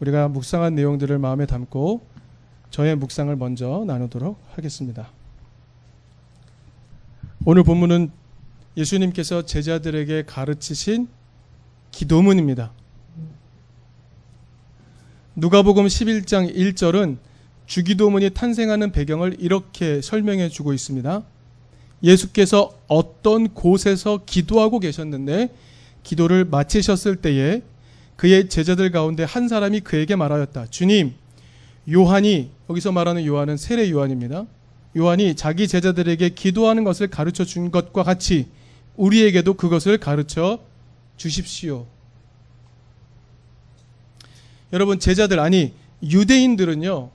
우리가 묵상한 내용들을 마음에 담고 저의 묵상을 먼저 나누도록 하겠습니다. 오늘 본문은 예수님께서 제자들에게 가르치신 기도문입니다. 누가복음 11장 1절은 주기도문이 탄생하는 배경을 이렇게 설명해 주고 있습니다. 예수께서 어떤 곳에서 기도하고 계셨는데 기도를 마치셨을 때에 그의 제자들 가운데 한 사람이 그에게 말하였다. 주님, 요한이 여기서 말하는 요한은 세례 요한입니다. 요한이 자기 제자들에게 기도하는 것을 가르쳐 준 것과 같이 우리에게도 그것을 가르쳐 주십시오. 여러분 제자들 아니 유대인들은요.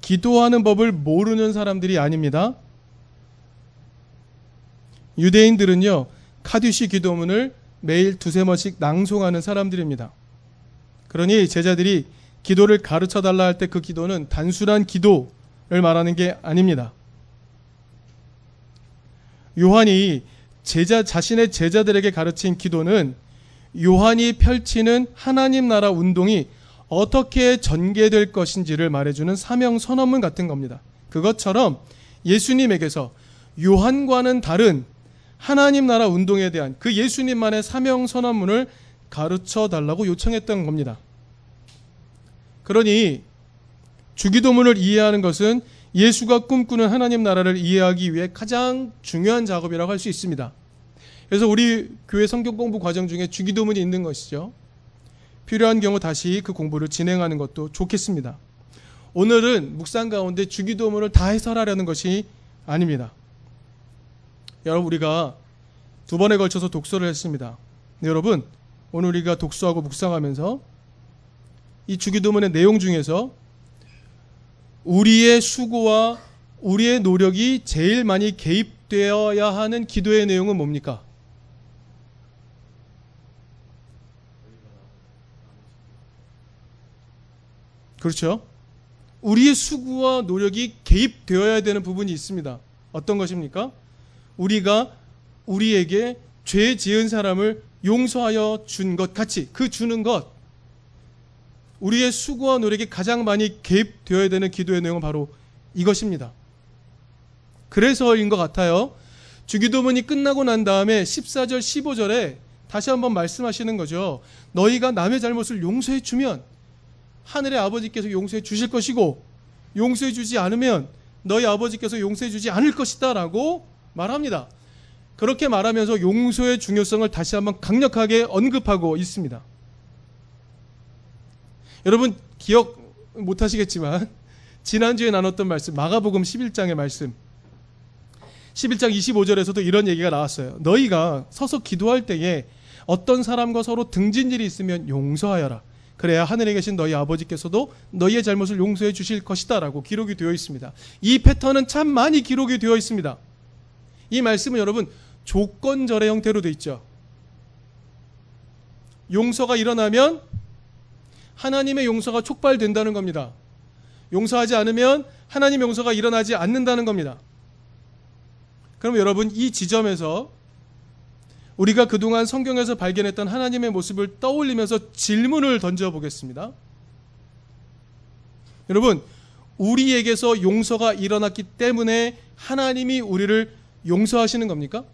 기도하는 법을 모르는 사람들이 아닙니다. 유대인들은요. 카듀시 기도문을 매일 두세 번씩 낭송하는 사람들입니다. 그러니 제자들이 기도를 가르쳐 달라 할 때 그 기도는 단순한 기도를 말하는 게 아닙니다. 요한이 제자 자신의 제자들에게 가르친 기도는 요한이 펼치는 하나님 나라 운동이 어떻게 전개될 것인지를 말해주는 사명 선언문 같은 겁니다. 그것처럼 예수님에게서 요한과는 다른 하나님 나라 운동에 대한 그 예수님만의 사명 선언문을 가르쳐 달라고 요청했던 겁니다. 그러니 주기도문을 이해하는 것은 예수가 꿈꾸는 하나님 나라를 이해하기 위해 가장 중요한 작업이라고 할 수 있습니다. 그래서 우리 교회 성경 공부 과정 중에 주기도문이 있는 것이죠. 필요한 경우 다시 그 공부를 진행하는 것도 좋겠습니다. 오늘은 묵상 가운데 주기도문을 다 해설하려는 것이 아닙니다. 여러분 우리가 두 번에 걸쳐서 독서를 했습니다. 네, 여러분 오늘 우리가 독서하고 묵상하면서 이 주기도문의 내용 중에서 우리의 수고와 우리의 노력이 제일 많이 개입되어야 하는 기도의 내용은 뭡니까? 그렇죠? 우리의 수고와 노력이 개입되어야 되는 부분이 있습니다. 어떤 것입니까? 우리가 우리에게 죄 지은 사람을 용서하여 준 것 같이 그 주는 것 우리의 수고와 노력이 가장 많이 개입되어야 되는 기도의 내용은 바로 이것입니다. 그래서인 것 같아요. 주기도문이 끝나고 난 다음에 14절 15절에 다시 한번 말씀하시는 거죠. 너희가 남의 잘못을 용서해 주면 하늘의 아버지께서 용서해 주실 것이고 용서해 주지 않으면 너희 아버지께서 용서해 주지 않을 것이다라고 말합니다. 그렇게 말하면서 용서의 중요성을 다시 한번 강력하게 언급하고 있습니다. 여러분 기억 못 하시겠지만 지난주에 나눴던 말씀 마가복음 11장의 말씀 11장 25절에서도 이런 얘기가 나왔어요. 너희가 서서 기도할 때에 어떤 사람과 서로 등진 일이 있으면 용서하여라. 그래야 하늘에 계신 너희 아버지께서도 너희의 잘못을 용서해 주실 것이다라고 기록이 되어 있습니다. 이 패턴은 참 많이 기록이 되어 있습니다. 이 말씀은 여러분 조건절의 형태로 되어 있죠. 용서가 일어나면 하나님의 용서가 촉발된다는 겁니다. 용서하지 않으면 하나님의 용서가 일어나지 않는다는 겁니다. 그럼 여러분 이 지점에서 우리가 그동안 성경에서 발견했던 하나님의 모습을 떠올리면서 질문을 던져 보겠습니다. 여러분, 우리에게서 용서가 일어났기 때문에 하나님이 우리를 용서하시는 겁니까?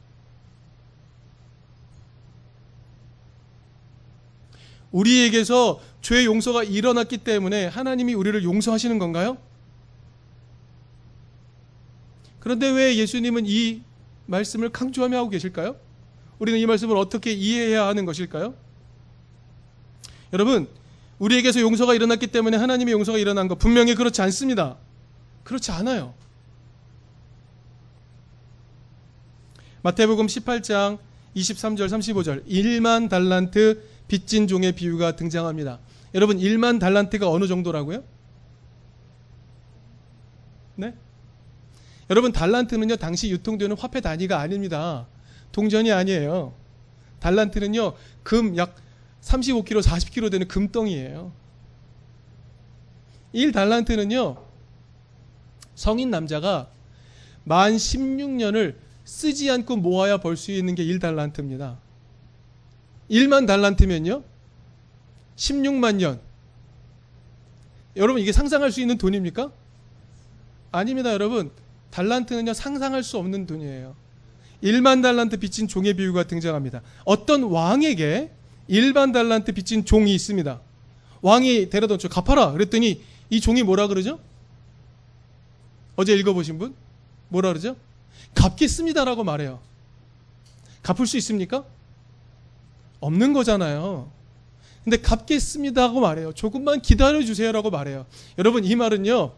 우리에게서 죄 용서가 일어났기 때문에 하나님이 우리를 용서하시는 건가요? 그런데 왜 예수님은 이 말씀을 강조하며 하고 계실까요? 우리는 이 말씀을 어떻게 이해해야 하는 것일까요? 여러분, 우리에게서 용서가 일어났기 때문에 하나님의 용서가 일어난 것 분명히 그렇지 않습니다. 그렇지 않아요. 마태복음 18장 23절 35절 1만 달란트 빚진 종의 비유가 등장합니다. 여러분 1만 달란트가 어느 정도라고요? 네? 여러분 달란트는요 당시 유통되는 화폐 단위가 아닙니다. 동전이 아니에요. 달란트는요 금 약 35kg, 40kg 되는 금덩이에요. 1 달란트는요 성인 남자가 만 16년을 쓰지 않고 모아야 벌 수 있는 게 1달란트입니다. 1만 달란트면요 16만 년 여러분 이게 상상할 수 있는 돈입니까? 아닙니다, 여러분. 달란트는요 상상할 수 없는 돈이에요. 1만 달란트 빚진 종의 비유가 등장합니다. 어떤 왕에게 1만 달란트 빚진 종이 있습니다. 왕이 데려다 줘 갚아라. 그랬더니 이 종이 뭐라 그러죠? 어제 읽어보신 분? 뭐라 그러죠? 갚겠습니다라고 말해요. 갚을 수 있습니까? 없는 거잖아요. 근데 갚겠습니다 하고 말해요. 조금만 기다려 주세요라고 말해요. 여러분 이 말은요.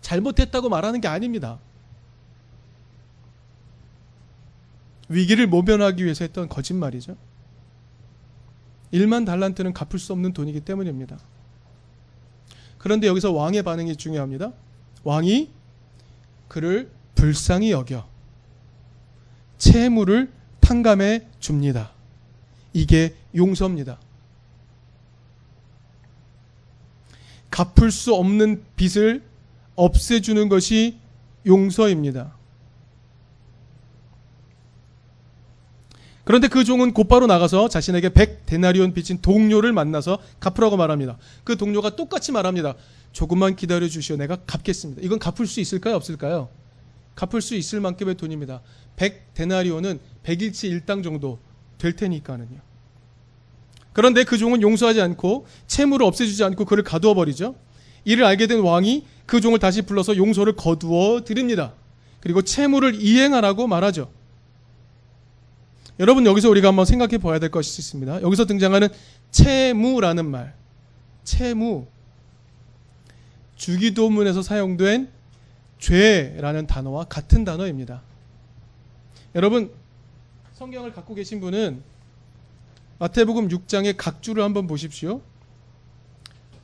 잘못했다고 말하는 게 아닙니다. 위기를 모면하기 위해서 했던 거짓말이죠. 1만 달란트는 갚을 수 없는 돈이기 때문입니다. 그런데 여기서 왕의 반응이 중요합니다. 왕이 그를 불쌍히 여겨 채무를 탕감해 줍니다. 이게 용서입니다. 갚을 수 없는 빚을 없애주는 것이 용서입니다. 그런데 그 종은 곧바로 나가서 자신에게 100 데나리온 빚진 동료를 만나서 갚으라고 말합니다. 그 동료가 똑같이 말합니다. 조금만 기다려 주시오. 내가 갚겠습니다. 이건 갚을 수 있을까요? 없을까요? 갚을 수 있을 만큼의 돈입니다. 100 데나리온은 100일치 일당 정도 될 테니까는요. 그런데 그 종은 용서하지 않고 채무를 없애주지 않고 그를 가두어 버리죠. 이를 알게 된 왕이 그 종을 다시 불러서 용서를 거두어 드립니다. 그리고 채무를 이행하라고 말하죠. 여러분 여기서 우리가 한번 생각해 봐야 될 것이 있습니다. 여기서 등장하는 채무라는 말. 채무. 주기도문에서 사용된 죄라는 단어와 같은 단어입니다. 여러분 성경을 갖고 계신 분은 마태복음 6장의 각주를 한번 보십시오.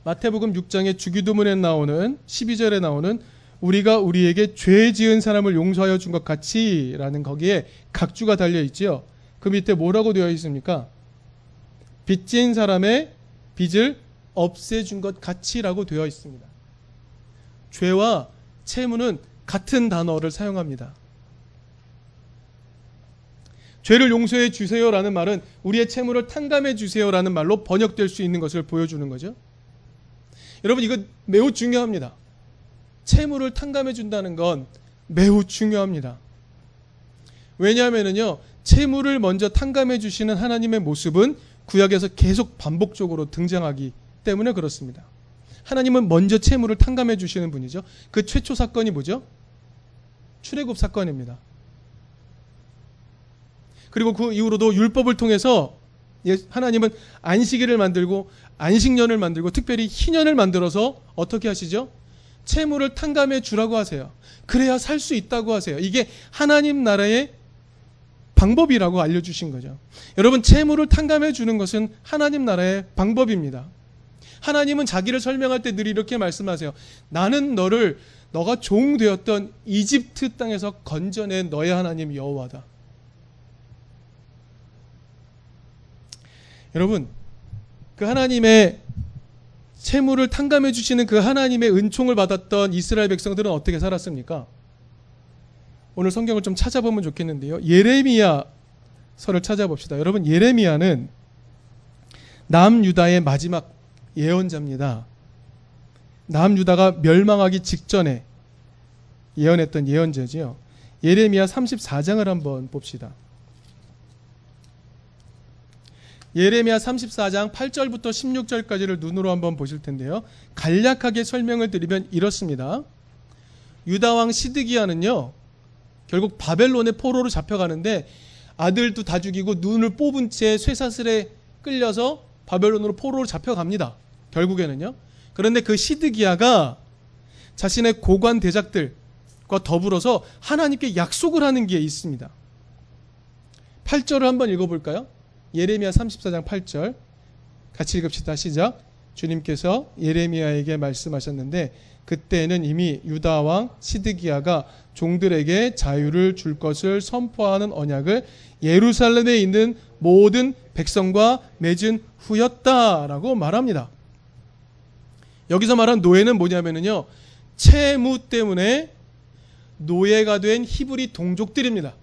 마태복음 6장의 주기도문에 나오는 12절에 나오는 우리가 우리에게 죄 지은 사람을 용서하여 준 것 같이라는 거기에 각주가 달려 있지요. 그 밑에 뭐라고 되어 있습니까? 빚진 사람의 빚을 없애준 것 같이라고 되어 있습니다. 죄와 채무는 같은 단어를 사용합니다. 죄를 용서해 주세요라는 말은 우리의 채무를 탕감해 주세요라는 말로 번역될 수 있는 것을 보여주는 거죠. 여러분 이거 매우 중요합니다. 채무를 탕감해 준다는 건 매우 중요합니다. 왜냐하면요 채무를 먼저 탕감해 주시는 하나님의 모습은 구약에서 계속 반복적으로 등장하기 때문에 그렇습니다. 하나님은 먼저 채무를 탕감해 주시는 분이죠. 그 최초 사건이 뭐죠? 출애굽 사건입니다. 그리고 그 이후로도 율법을 통해서 예, 하나님은 안식일을 만들고 안식년을 만들고 특별히 희년을 만들어서 어떻게 하시죠? 채무를 탕감해 주라고 하세요. 그래야 살 수 있다고 하세요. 이게 하나님 나라의 방법이라고 알려주신 거죠. 여러분, 채무를 탕감해 주는 것은 하나님 나라의 방법입니다. 하나님은 자기를 설명할 때 늘 이렇게 말씀하세요. 나는 너를 너가 종 되었던 이집트 땅에서 건져낸 너의 하나님 여호와다. 여러분, 그 하나님의 채무를 탕감해 주시는 그 하나님의 은총을 받았던 이스라엘 백성들은 어떻게 살았습니까? 오늘 성경을 좀 찾아보면 좋겠는데요. 예레미야 서를 찾아봅시다. 여러분, 예레미야는 남유다의 마지막 예언자입니다. 남유다가 멸망하기 직전에 예언했던 예언자지요. 예레미야 34장을 한번 봅시다. 예레미야 34장 8절부터 16절까지를 눈으로 한번 보실 텐데요. 간략하게 설명을 드리면 이렇습니다. 유다 왕 시드기야는요. 결국 바벨론의 포로로 잡혀가는데 아들도 다 죽이고 눈을 뽑은 채 쇠사슬에 끌려서 바벨론으로 포로로 잡혀갑니다. 결국에는요. 그런데 그 시드기야가 자신의 고관 대작들과 더불어서 하나님께 약속을 하는 게 있습니다. 8절을 한번 읽어볼까요? 예레미야 34장 8절 같이 읽읍시다. 시작. 주님께서 예레미야에게 말씀하셨는데 그때는 이미 유다 왕 시드기야가 종들에게 자유를 줄 것을 선포하는 언약을 예루살렘에 있는 모든 백성과 맺은 후였다라고 말합니다. 여기서 말한 노예는 뭐냐면요. 채무 때문에 노예가 된 히브리 동족들입니다.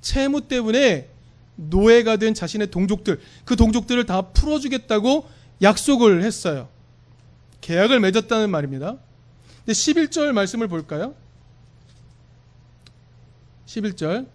채무 때문에 노예가 된 자신의 동족들, 그 동족들을 다 풀어주겠다고 약속을 했어요. 계약을 맺었다는 말입니다. 근데 11절 말씀을 볼까요? 11절.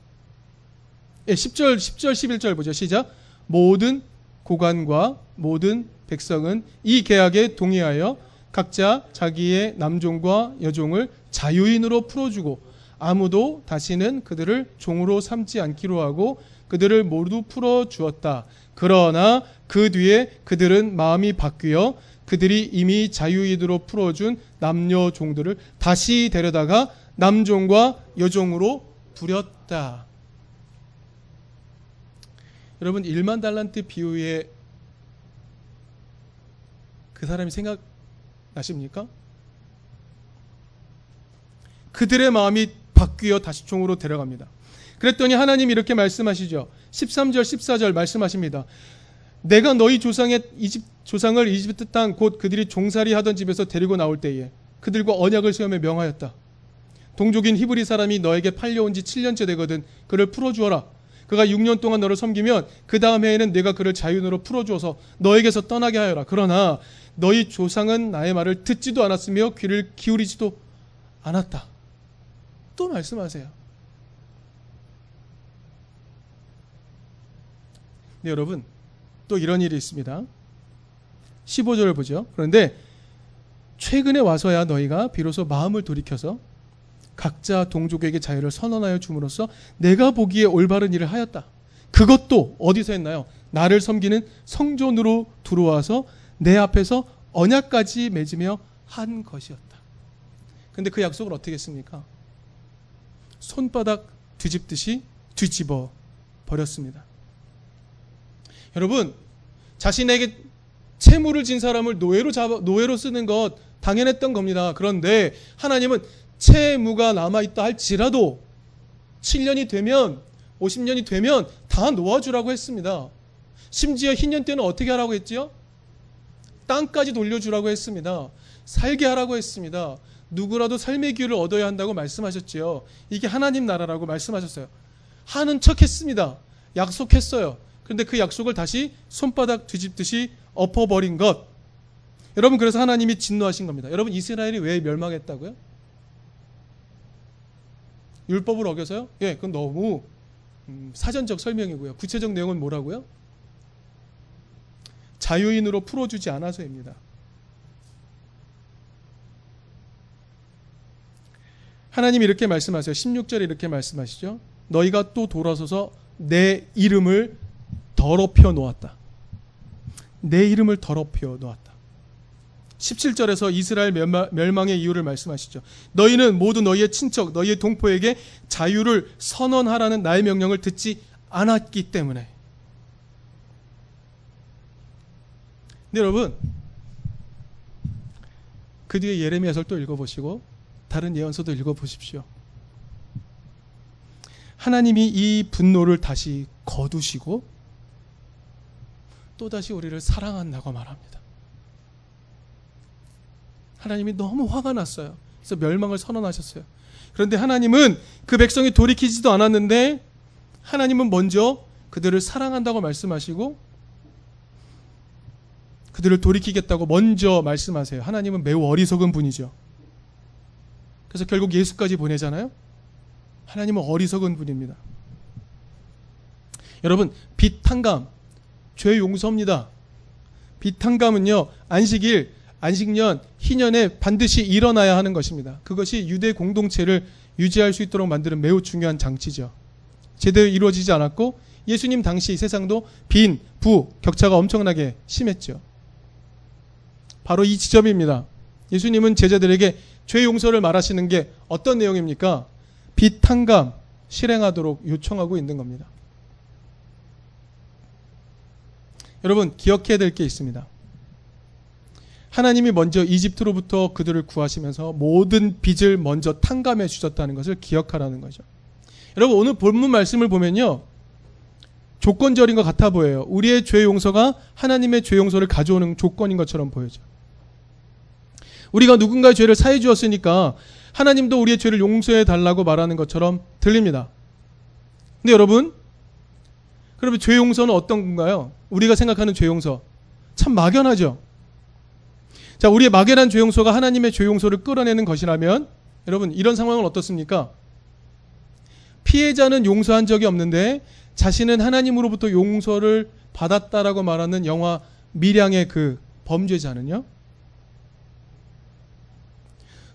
예, 10절, 10절, 11절 보죠. 시작. 모든 고관과 모든 백성은 이 계약에 동의하여 각자 자기의 남종과 여종을 자유인으로 풀어주고 아무도 다시는 그들을 종으로 삼지 않기로 하고 그들을 모두 풀어 주었다. 그러나 그 뒤에 그들은 마음이 바뀌어 그들이 이미 자유인으로 풀어준 남녀 종들을 다시 데려다가 남종과 여종으로 부렸다. 여러분 1만 달란트 비유에 그 사람이 생각나십니까? 그들의 마음이 바뀌어 다시 종으로 데려갑니다. 그랬더니 하나님이 이렇게 말씀하시죠. 13절 14절 말씀하십니다. 내가 너희 조상의 이집 조상을 이집트 땅 곧 그들이 종살이 하던 집에서 데리고 나올 때에 그들과 언약을 세우며 명하였다. 동족인 히브리 사람이 너에게 팔려온 지 7년째 되거든. 그를 풀어 주어라. 그가 6년 동안 너를 섬기면 그 다음 해에는 내가 그를 자유인으로 풀어 주어서 너에게서 떠나게 하여라. 그러나 너희 조상은 나의 말을 듣지도 않았으며 귀를 기울이지도 않았다. 또 말씀하세요. 네, 여러분. 또 이런 일이 있습니다. 15절을 보죠. 그런데 최근에 와서야 너희가 비로소 마음을 돌이켜서 각자 동족에게 자유를 선언하여 줌으로써 내가 보기에 올바른 일을 하였다. 그것도 어디서 했나요? 나를 섬기는 성전으로 들어와서 내 앞에서 언약까지 맺으며 한 것이었다. 근데 그 약속을 어떻게 했습니까? 손바닥 뒤집듯이 뒤집어 버렸습니다. 여러분, 자신에게 채무를 진 사람을 노예로 잡아, 노예로 쓰는 것 당연했던 겁니다. 그런데 하나님은 채무가 남아있다 할지라도 7년이 되면 50년이 되면 다 놓아주라고 했습니다. 심지어 흰년 때는 어떻게 하라고 했지요? 땅까지 돌려주라고 했습니다. 살게 하라고 했습니다. 누구라도 삶의 기회를 얻어야 한다고 말씀하셨지요. 이게 하나님 나라라고 말씀하셨어요. 하는 척 했습니다. 약속했어요. 그런데 그 약속을 다시 손바닥 뒤집듯이 엎어버린 것. 여러분, 그래서 하나님이 진노하신 겁니다. 여러분, 이스라엘이 왜 멸망했다고요? 율법을 어겨서요? 예, 그건 너무 음, 사전적 설명이고요. 구체적 내용은 뭐라고요? 자유인으로 풀어주지 않아서입니다. 하나님이 이렇게 말씀하세요. 16절에 이렇게 말씀하시죠. 너희가 또 돌아서서 내 이름을 더럽혀 놓았다. 내 이름을 더럽혀 놓았다. 17절에서 이스라엘 멸망의 이유를 말씀하시죠. 너희는 모두 너희의 친척, 너희의 동포에게 자유를 선언하라는 나의 명령을 듣지 않았기 때문에. 근데 여러분, 그 뒤에 예레미야서를 또 읽어보시고 다른 예언서도 읽어보십시오. 하나님이 이 분노를 다시 거두시고 또다시 우리를 사랑한다고 말합니다. 하나님이 너무 화가 났어요. 그래서 멸망을 선언하셨어요. 그런데 하나님은 그 백성이 돌이키지도 않았는데 하나님은 먼저 그들을 사랑한다고 말씀하시고 그들을 돌이키겠다고 먼저 말씀하세요. 하나님은 매우 어리석은 분이죠. 그래서 결국 예수까지 보내잖아요. 하나님은 어리석은 분입니다. 여러분, 빛 탕감, 죄 용서입니다. 비탄감은요, 안식일, 안식년, 희년에 반드시 일어나야 하는 것입니다. 그것이 유대 공동체를 유지할 수 있도록 만드는 매우 중요한 장치죠. 제대로 이루어지지 않았고 예수님 당시 세상도 빈, 부, 격차가 엄청나게 심했죠. 바로 이 지점입니다. 예수님은 제자들에게 죄 용서를 말하시는 게 어떤 내용입니까? 비탄감 실행하도록 요청하고 있는 겁니다. 여러분 기억해야 될 게 있습니다. 하나님이 먼저 이집트로부터 그들을 구하시면서 모든 빚을 먼저 탕감해 주셨다는 것을 기억하라는 거죠. 여러분 오늘 본문 말씀을 보면요. 조건절인 것 같아 보여요. 우리의 죄 용서가 하나님의 죄 용서를 가져오는 조건인 것처럼 보여져. 우리가 누군가의 죄를 사해 주었으니까 하나님도 우리의 죄를 용서해 달라고 말하는 것처럼 들립니다. 근데 여러분, 그러면 죄 용서는 어떤 건가요? 우리가 생각하는 죄 용서 참 막연하죠. 자, 우리의 막연한 죄 용서가 하나님의 죄 용서를 끌어내는 것이라면 여러분 이런 상황은 어떻습니까? 피해자는 용서한 적이 없는데 자신은 하나님으로부터 용서를 받았다라고 말하는 영화 미량의 그 범죄자는요.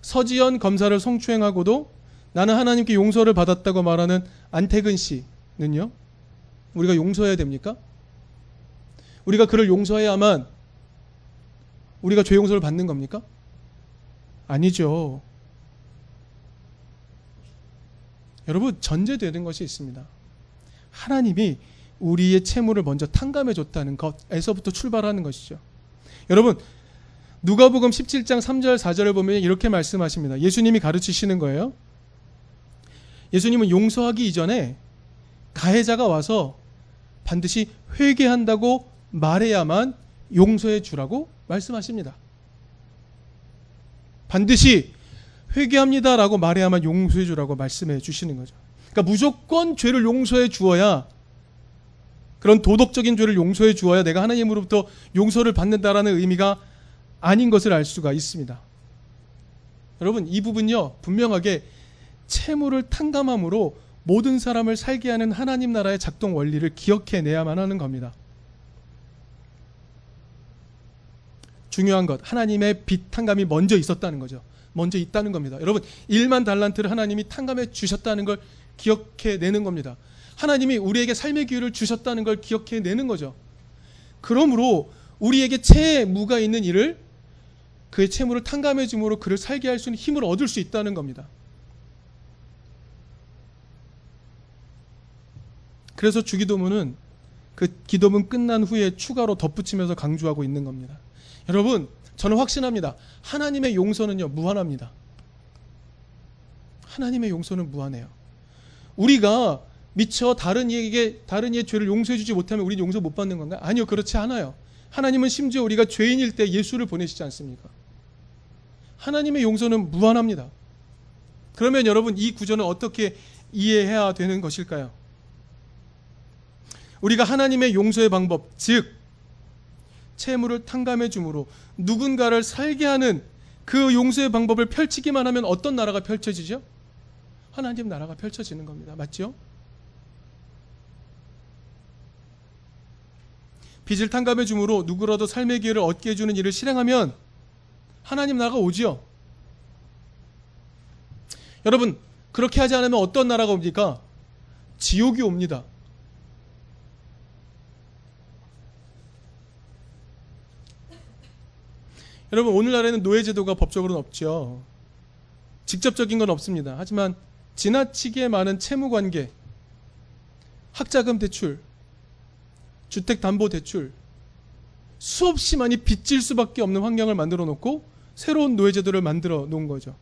서지연 검사를 성추행하고도 나는 하나님께 용서를 받았다고 말하는 안태근 씨는요. 우리가 용서해야 됩니까? 우리가 그를 용서해야만 우리가 죄 용서를 받는 겁니까? 아니죠. 여러분 전제되는 것이 있습니다. 하나님이 우리의 채무를 먼저 탕감해 줬다는 것에서부터 출발하는 것이죠. 여러분 누가복음 17장 3절 4절을 보면 이렇게 말씀하십니다. 예수님이 가르치시는 거예요. 예수님은 용서하기 이전에 가해자가 와서 반드시 회개한다고 말해야만 용서해 주라고 말씀하십니다. 반드시 회개합니다라고 말해야만 용서해 주라고 말씀해 주시는 거죠. 그러니까 무조건 죄를 용서해 주어야 그런 도덕적인 죄를 용서해 주어야 내가 하나님으로부터 용서를 받는다라는 의미가 아닌 것을 알 수가 있습니다. 여러분 이 부분요 분명하게 채무를 탕감함으로 모든 사람을 살게 하는 하나님 나라의 작동 원리를 기억해내야만 하는 겁니다. 중요한 것 하나님의 빚 탕감이 먼저 있었다는 거죠. 먼저 있다는 겁니다. 여러분 1만 달란트를 하나님이 탕감해 주셨다는 걸 기억해내는 겁니다. 하나님이 우리에게 삶의 기회를 주셨다는 걸 기억해내는 거죠. 그러므로 우리에게 채무가 있는 일을 그의 채무를 탕감해 줌으로 그를 살게 할 수 있는 힘을 얻을 수 있다는 겁니다. 그래서 주기도문은 그 기도문 끝난 후에 추가로 덧붙이면서 강조하고 있는 겁니다. 여러분, 저는 확신합니다. 하나님의 용서는요, 무한합니다. 하나님의 용서는 무한해요. 우리가 미처 다른 이에게 다른 이의 죄를 용서해 주지 못하면 우리 용서 못 받는 건가? 아니요, 그렇지 않아요. 하나님은 심지어 우리가 죄인일 때 예수를 보내시지 않습니까? 하나님의 용서는 무한합니다. 그러면 여러분 이 구조는 어떻게 이해해야 되는 것일까요? 우리가 하나님의 용서의 방법, 즉 채무를 탕감해 주므로 누군가를 살게 하는 그 용서의 방법을 펼치기만 하면 어떤 나라가 펼쳐지죠? 하나님 나라가 펼쳐지는 겁니다. 맞죠? 빚을 탕감해 주므로 누구라도 삶의 기회를 얻게 해주는 일을 실행하면 하나님 나라가 오지요. 여러분 그렇게 하지 않으면 어떤 나라가 옵니까? 지옥이 옵니다. 여러분 오늘날에는 노예 제도가 법적으로는 없죠. 직접적인 건 없습니다. 하지만 지나치게 많은 채무 관계, 학자금 대출, 주택 담보 대출 수없이 많이 빚질 수밖에 없는 환경을 만들어 놓고 새로운 노예 제도를 만들어 놓은 거죠.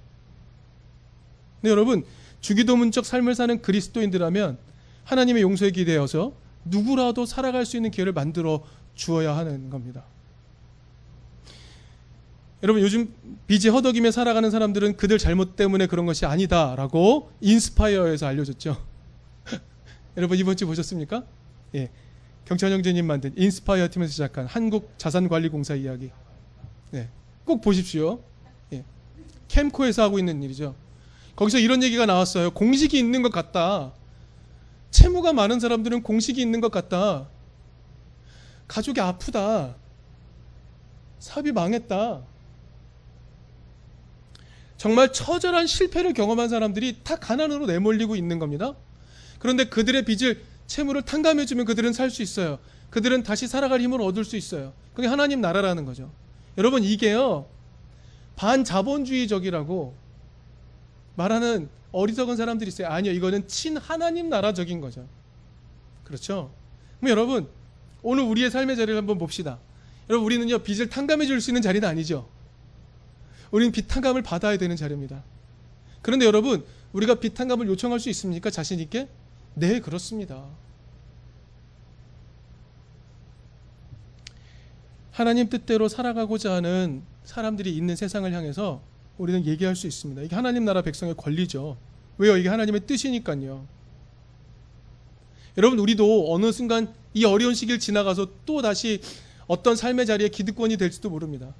근데 여러분 주기도문적 삶을 사는 그리스도인들라면 하나님의 용서에 기대어서 누구라도 살아갈 수 있는 기회를 만들어 주어야 하는 겁니다. 여러분 요즘 빚이 허덕이며 살아가는 사람들은 그들 잘못 때문에 그런 것이 아니다라고 인스파이어에서 알려줬죠. 여러분 이번 주 보셨습니까? 예. 경찬 형제님 만든 인스파이어 팀에서 시작한 한국 자산관리공사 이야기. 네. 꼭 보십시오. 예. 캠코에서 하고 있는 일이죠. 거기서 이런 얘기가 나왔어요. 공식이 있는 것 같다. 채무가 많은 사람들은 공식이 있는 것 같다. 가족이 아프다. 사업이 망했다. 정말 처절한 실패를 경험한 사람들이 다 가난으로 내몰리고 있는 겁니다. 그런데 그들의 빚을 채무를 탕감해주면 그들은 살 수 있어요. 그들은 다시 살아갈 힘을 얻을 수 있어요. 그게 하나님 나라라는 거죠. 여러분 이게요 반자본주의적이라고 말하는 어리석은 사람들이 있어요. 아니요, 이거는 친 하나님 나라적인 거죠. 그렇죠? 그럼 여러분 오늘 우리의 삶의 자리를 한번 봅시다. 여러분 우리는요 빚을 탕감해 줄 수 있는 자리는 아니죠. 우리는 빚 탕감을 받아야 되는 자리입니다. 그런데 여러분 우리가 빚 탕감을 요청할 수 있습니까? 자신 있게? 네, 그렇습니다. 하나님 뜻대로 살아가고자 하는 사람들이 있는 세상을 향해서 우리는 얘기할 수 있습니다. 이게 하나님 나라 백성의 권리죠. 왜요? 이게 하나님의 뜻이니까요. 여러분, 우리도 어느 순간 이 어려운 시기를 지나가서 또 다시 어떤 삶의 자리에 기득권이 될지도 모릅니다.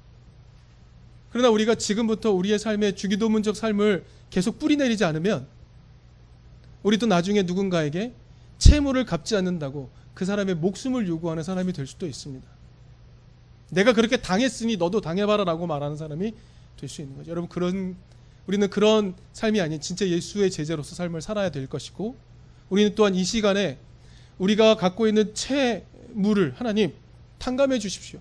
그러나 우리가 지금부터 우리의 삶에 주기도문적 삶을 계속 뿌리내리지 않으면 우리도 나중에 누군가에게 채무를 갚지 않는다고 그 사람의 목숨을 요구하는 사람이 될 수도 있습니다. 내가 그렇게 당했으니 너도 당해봐라라고 말하는 사람이 될 수 있는 거죠. 여러분 그런 우리는 그런 삶이 아닌 진짜 예수의 제자로서 삶을 살아야 될 것이고 우리는 또한 이 시간에 우리가 갖고 있는 채무를 하나님 탕감해 주십시오.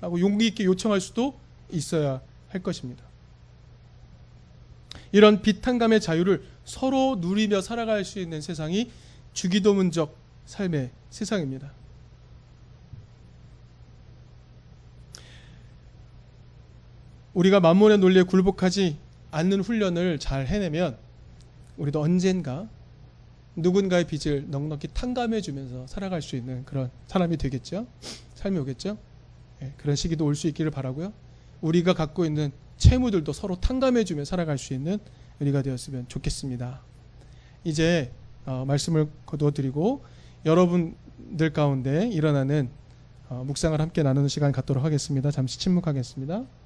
라고 용기 있게 요청할 수도 있어야 할 것입니다. 이런 비탄감의 자유를 서로 누리며 살아갈 수 있는 세상이 주기도문적 삶의 세상입니다. 우리가 만몬의 논리에 굴복하지 않는 훈련을 잘 해내면 우리도 언젠가 누군가의 빚을 넉넉히 탕감해 주면서 살아갈 수 있는 그런 사람이 되겠죠. 삶이 오겠죠. 예, 그런 시기도 올 수 있기를 바라고요. 우리가 갖고 있는 채무들도 서로 탕감해 주며 살아갈 수 있는 우리가 되었으면 좋겠습니다. 이제 어, 말씀을 거두어 드리고 여러분들 가운데 일어나는 어, 묵상을 함께 나누는 시간 갖도록 하겠습니다. 잠시 침묵하겠습니다.